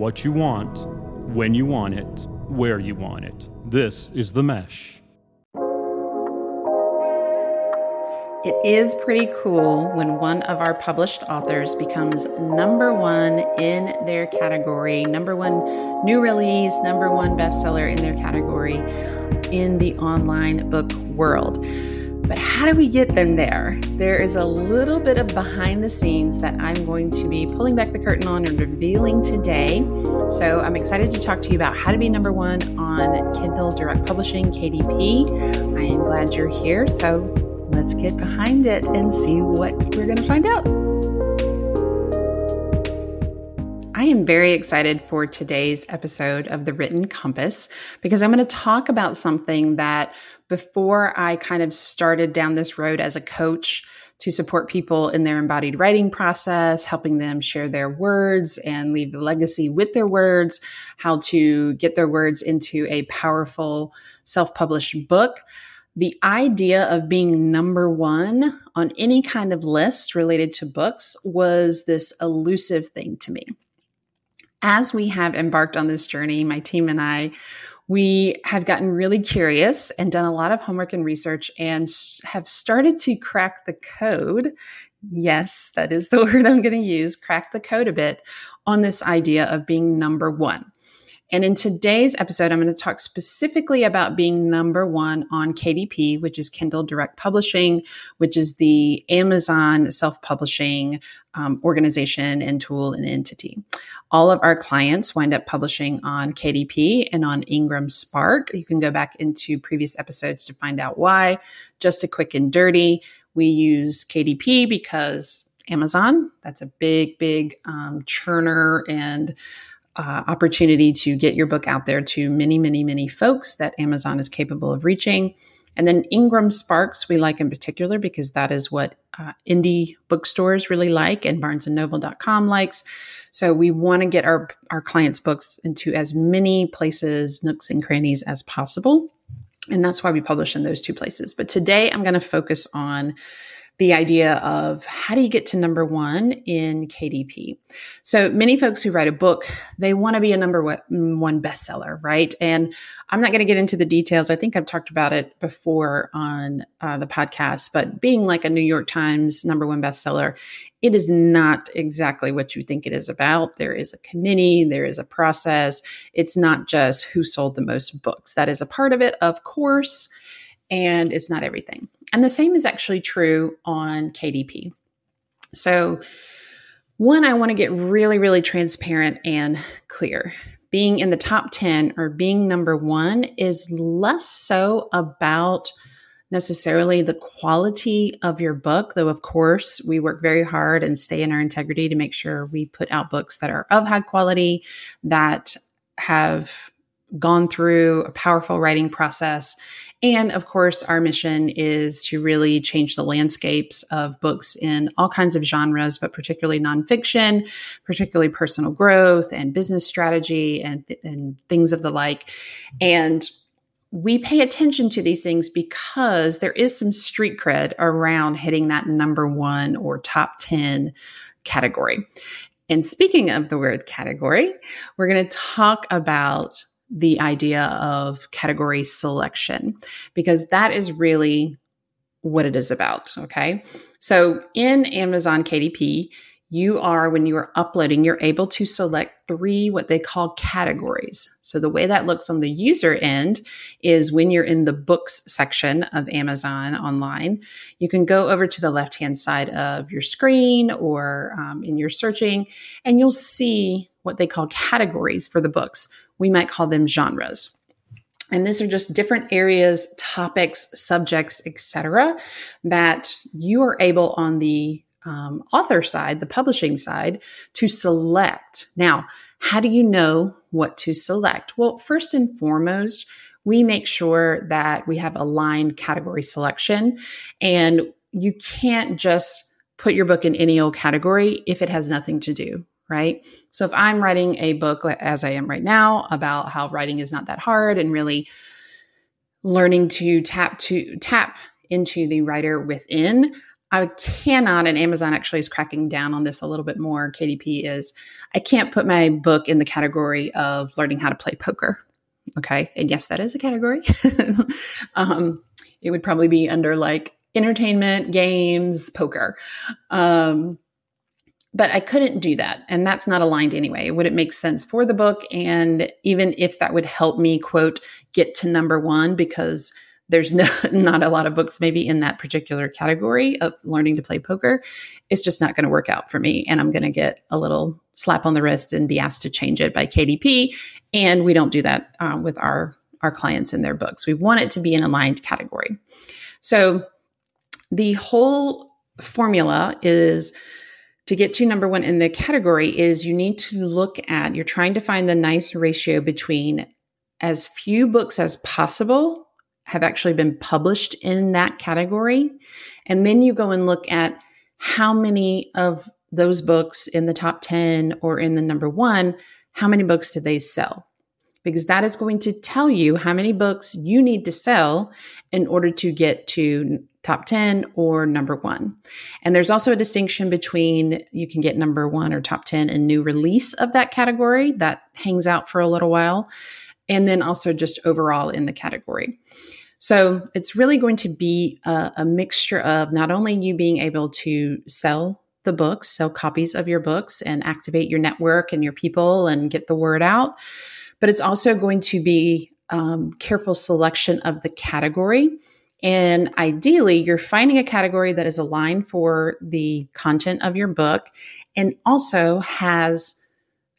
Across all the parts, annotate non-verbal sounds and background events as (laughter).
what you want, when you want it, where you want it. This is The Mesh. It is pretty cool when one of our published authors becomes number one in their category, number one new release, number one bestseller in their category in the online book world. But how do we get them there? There is a little bit of behind the scenes that I'm going to be pulling back the curtain on and revealing today. So I'm excited to talk to you about how to be number one on Kindle Direct Publishing, KDP. I am glad you're here. So let's get behind it and see what we're going to find out. I am very excited for today's episode of The Written Compass because I'm going to talk about something that before I kind of started down this road as a coach to support people in their embodied writing process, helping them share their words and leave the legacy with their words, how to get their words into a powerful self published book. The idea of being number one on any kind of list related to books was this elusive thing to me. As we have embarked on this journey, my team and I, we have gotten really curious and done a lot of homework and research and have started to crack the code. Yes, that is the (laughs) word I'm going to use crack the code a bit on this idea of being number one. And in today's episode, I'm going to talk specifically about being number one on KDP, which is Kindle Direct Publishing, which is the Amazon self publishing um, organization and tool and entity. All of our clients wind up publishing on KDP and on Ingram Spark. You can go back into previous episodes to find out why. Just a quick and dirty, we use KDP because Amazon, that's a big, big um, churner and uh, opportunity to get your book out there to many, many, many folks that Amazon is capable of reaching. And then Ingram Sparks, we like in particular because that is what uh, indie bookstores really like and barnesandnoble.com likes. So we want to get our, our clients' books into as many places, nooks and crannies as possible. And that's why we publish in those two places. But today I'm going to focus on the idea of how do you get to number one in KDP? So many folks who write a book, they want to be a number one bestseller, right? And I'm not going to get into the details. I think I've talked about it before on uh, the podcast, but being like a New York Times number one bestseller, it is not exactly what you think it is about. There is a committee, there is a process. It's not just who sold the most books. That is a part of it, of course, and it's not everything. And the same is actually true on KDP. So, one, I want to get really, really transparent and clear. Being in the top 10 or being number one is less so about necessarily the quality of your book, though, of course, we work very hard and stay in our integrity to make sure we put out books that are of high quality, that have gone through a powerful writing process and of course, our mission is to really change the landscapes of books in all kinds of genres, but particularly nonfiction, particularly personal growth and business strategy and, and things of the like. And we pay attention to these things because there is some street cred around hitting that number one or top 10 category. And speaking of the word category, we're going to talk about the idea of category selection because that is really what it is about. Okay. So in Amazon KDP, you are, when you are uploading, you're able to select three what they call categories. So the way that looks on the user end is when you're in the books section of Amazon online, you can go over to the left hand side of your screen or um, in your searching, and you'll see what they call categories for the books we might call them genres. And these are just different areas, topics, subjects, etc., that you are able on the um, author side, the publishing side, to select. Now, how do you know what to select? Well, first and foremost, we make sure that we have aligned category selection, and you can't just put your book in any old category if it has nothing to do right? So if I'm writing a book as I am right now about how writing is not that hard and really learning to tap to tap into the writer within, I cannot, and Amazon actually is cracking down on this a little bit more. KDP is, I can't put my book in the category of learning how to play poker. Okay. And yes, that is a category. (laughs) um, it would probably be under like entertainment, games, poker. Um, but I couldn't do that. And that's not aligned anyway. Would it make sense for the book? And even if that would help me, quote, get to number one, because there's (laughs) no, not a lot of books maybe in that particular category of learning to play poker, it's just not going to work out for me. And I'm going to get a little slap on the wrist and be asked to change it by KDP. And we don't do that um, with our, our clients in their books. We want it to be an aligned category. So the whole formula is to get to number one in the category is you need to look at you're trying to find the nice ratio between as few books as possible have actually been published in that category. And then you go and look at how many of those books in the top 10 or in the number 1 how many books did they sell? Because that is going to tell you how many books you need to sell in order to get to top 10 or number one. And there's also a distinction between you can get number one or top 10 and new release of that category that hangs out for a little while, and then also just overall in the category. So it's really going to be a, a mixture of not only you being able to sell the books, sell copies of your books, and activate your network and your people and get the word out, but it's also going to be um, careful selection of the category and ideally, you're finding a category that is aligned for the content of your book and also has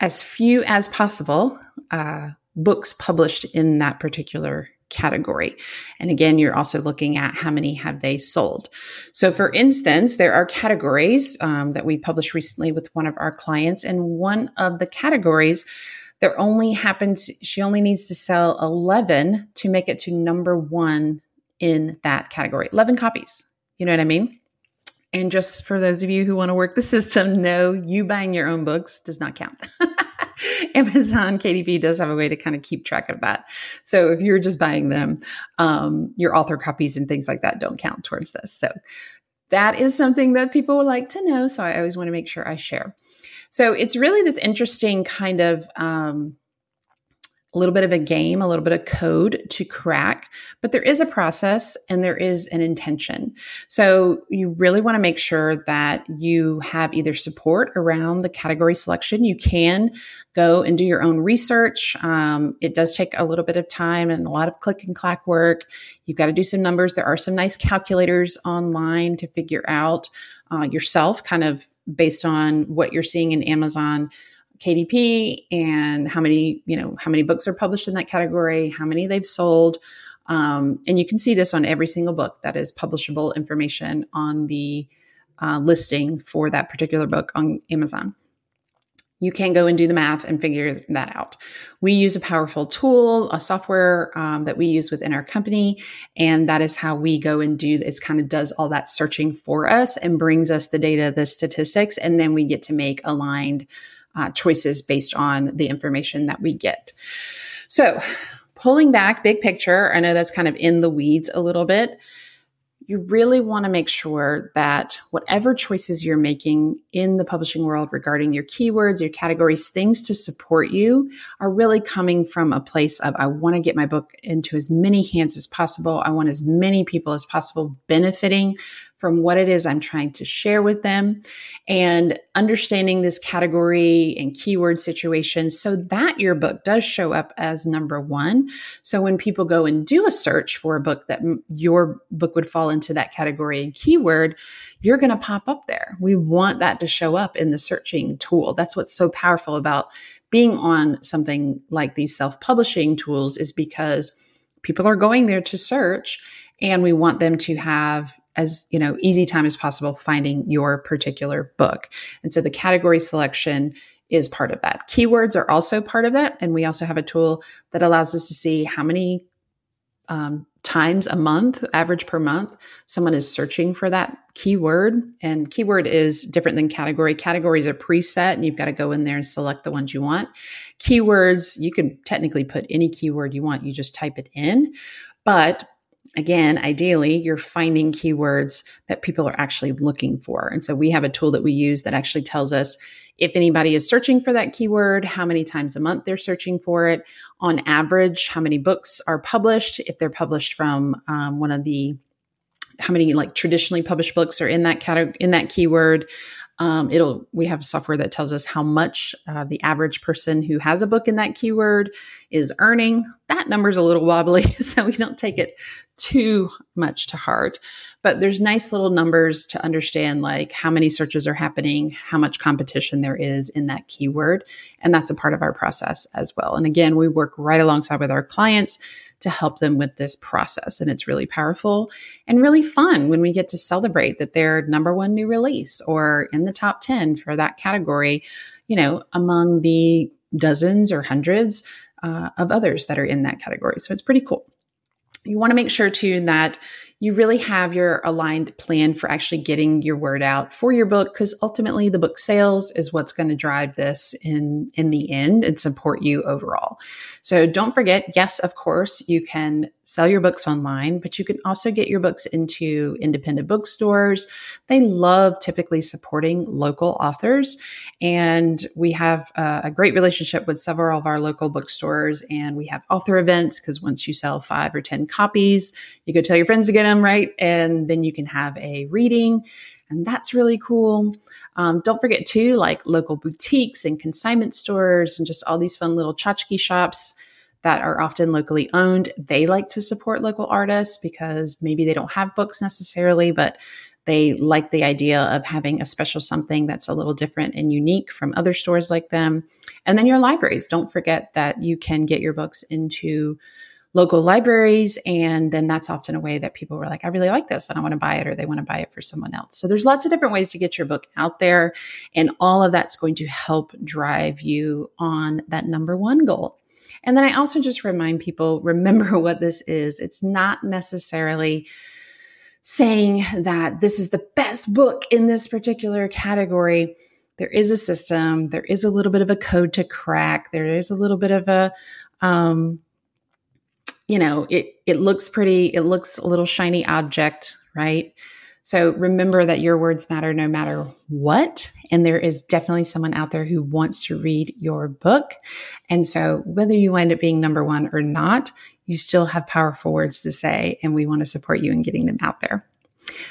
as few as possible uh, books published in that particular category. And again, you're also looking at how many have they sold. So, for instance, there are categories um, that we published recently with one of our clients, and one of the categories there only happens she only needs to sell 11 to make it to number one in that category 11 copies. You know what I mean? And just for those of you who want to work the system, no, you buying your own books does not count. (laughs) Amazon KDP does have a way to kind of keep track of that. So if you're just buying them, um, your author copies and things like that don't count towards this. So that is something that people would like to know. So I always want to make sure I share. So it's really this interesting kind of um, a little bit of a game, a little bit of code to crack, but there is a process and there is an intention. So you really want to make sure that you have either support around the category selection. You can go and do your own research. Um, it does take a little bit of time and a lot of click and clack work. You've got to do some numbers. There are some nice calculators online to figure out uh, yourself, kind of based on what you're seeing in Amazon KDP and how many, you know, how many books are published in that category, how many they've sold. Um, and you can see this on every single book that is publishable information on the uh, listing for that particular book on Amazon. You can go and do the math and figure that out. We use a powerful tool, a software um, that we use within our company, and that is how we go and do. It kind of does all that searching for us and brings us the data, the statistics, and then we get to make aligned uh, choices based on the information that we get. So, pulling back, big picture, I know that's kind of in the weeds a little bit you really want to make sure that whatever choices you're making in the publishing world regarding your keywords, your categories, things to support you are really coming from a place of I want to get my book into as many hands as possible. I want as many people as possible benefiting from what it is I'm trying to share with them and understanding this category and keyword situation so that your book does show up as number one. So when people go and do a search for a book that your book would fall into that category and keyword, you're going to pop up there. We want that to show up in the searching tool. That's what's so powerful about being on something like these self publishing tools is because people are going there to search and we want them to have as you know easy time as possible finding your particular book. And so the category selection is part of that. Keywords are also part of that. And we also have a tool that allows us to see how many um, times a month average per month someone is searching for that keyword. And keyword is different than category. Categories are preset and you've got to go in there and select the ones you want. Keywords you can technically put any keyword you want. You just type it in. But again, ideally, you're finding keywords that people are actually looking for. And so we have a tool that we use that actually tells us if anybody is searching for that keyword, how many times a month they're searching for it, on average, how many books are published, if they're published from um, one of the how many like traditionally published books are in that category in that keyword um, it'll we have software that tells us how much uh, the average person who has a book in that keyword is earning. That number's a little wobbly, (laughs) so we don't take it too much to heart. But there's nice little numbers to understand like how many searches are happening, how much competition there is in that keyword, and that's a part of our process as well. And again, we work right alongside with our clients to help them with this process. And it's really powerful and really fun when we get to celebrate that they're number one new release or in the top 10 for that category, you know, among the dozens or hundreds uh, of others that are in that category. So it's pretty cool. You want to make sure too that you really have your aligned plan for actually getting your word out for your book because ultimately the book sales is what's going to drive this in in the end and support you overall so don't forget yes of course you can sell your books online, but you can also get your books into independent bookstores. They love typically supporting local authors. And we have uh, a great relationship with several of our local bookstores. And we have author events because once you sell five or 10 copies, you go tell your friends to get right? And then you can have a reading. And that's really cool. Um, don't forget, too, like local boutiques and consignment stores and just all these fun little tchotchke shops that are often locally owned. They like to support local artists because maybe they don't have books necessarily, but they like the idea of having a special something that's a little different and unique from other stores like them. And then your libraries. Don't forget that you can get your books into local libraries. And then that's often a way that people were like, I really like this and I want to buy it, or they want to buy it for someone else. So there's lots of different ways to get your book out there. And all of that's going to help drive you on that number one goal. And then I also just remind people (laughs) remember what this is. It's not necessarily saying that this is the best book in this particular category. There is a system, there is a little bit of a code to crack, there is a little bit of a, um, you know, it it looks pretty, it looks a little shiny object, right? So remember that your words matter no matter what. And there is definitely someone out there who wants to read your book. And so whether you wind up being number one or not, you still have powerful words to say, and we want to support you in getting them out there.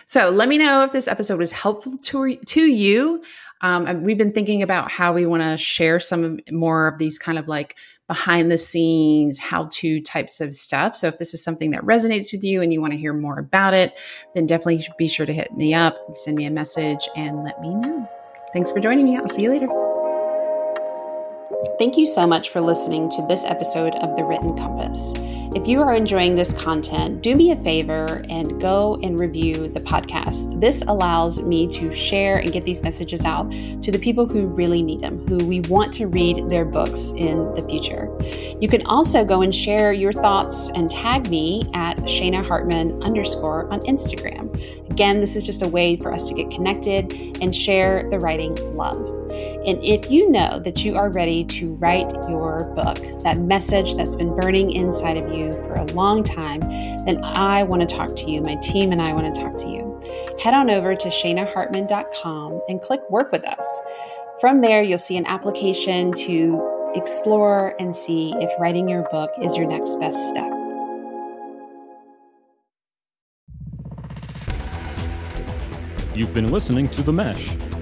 So let me know if this episode was helpful to, to you. Um, we've been thinking about how we want to share some more of these kind of like behind the scenes, how to types of stuff. So if this is something that resonates with you and you want to hear more about it, then definitely be sure to hit me up, send me a message, and let me know. Thanks for joining me. I'll see you later. Thank you so much for listening to this episode of The Written Compass. If you are enjoying this content, do me a favor and go and review the podcast. This allows me to share and get these messages out to the people who really need them, who we want to read their books in the future. You can also go and share your thoughts and tag me at Shana Hartman underscore on Instagram. Again, this is just a way for us to get connected and share the writing love. And if you know that you are ready to write your book, that message that's been burning inside of you for a long time, then I want to talk to you. My team and I want to talk to you. Head on over to shanahartman.com and click Work with Us. From there, you'll see an application to explore and see if writing your book is your next best step. You've been listening to The Mesh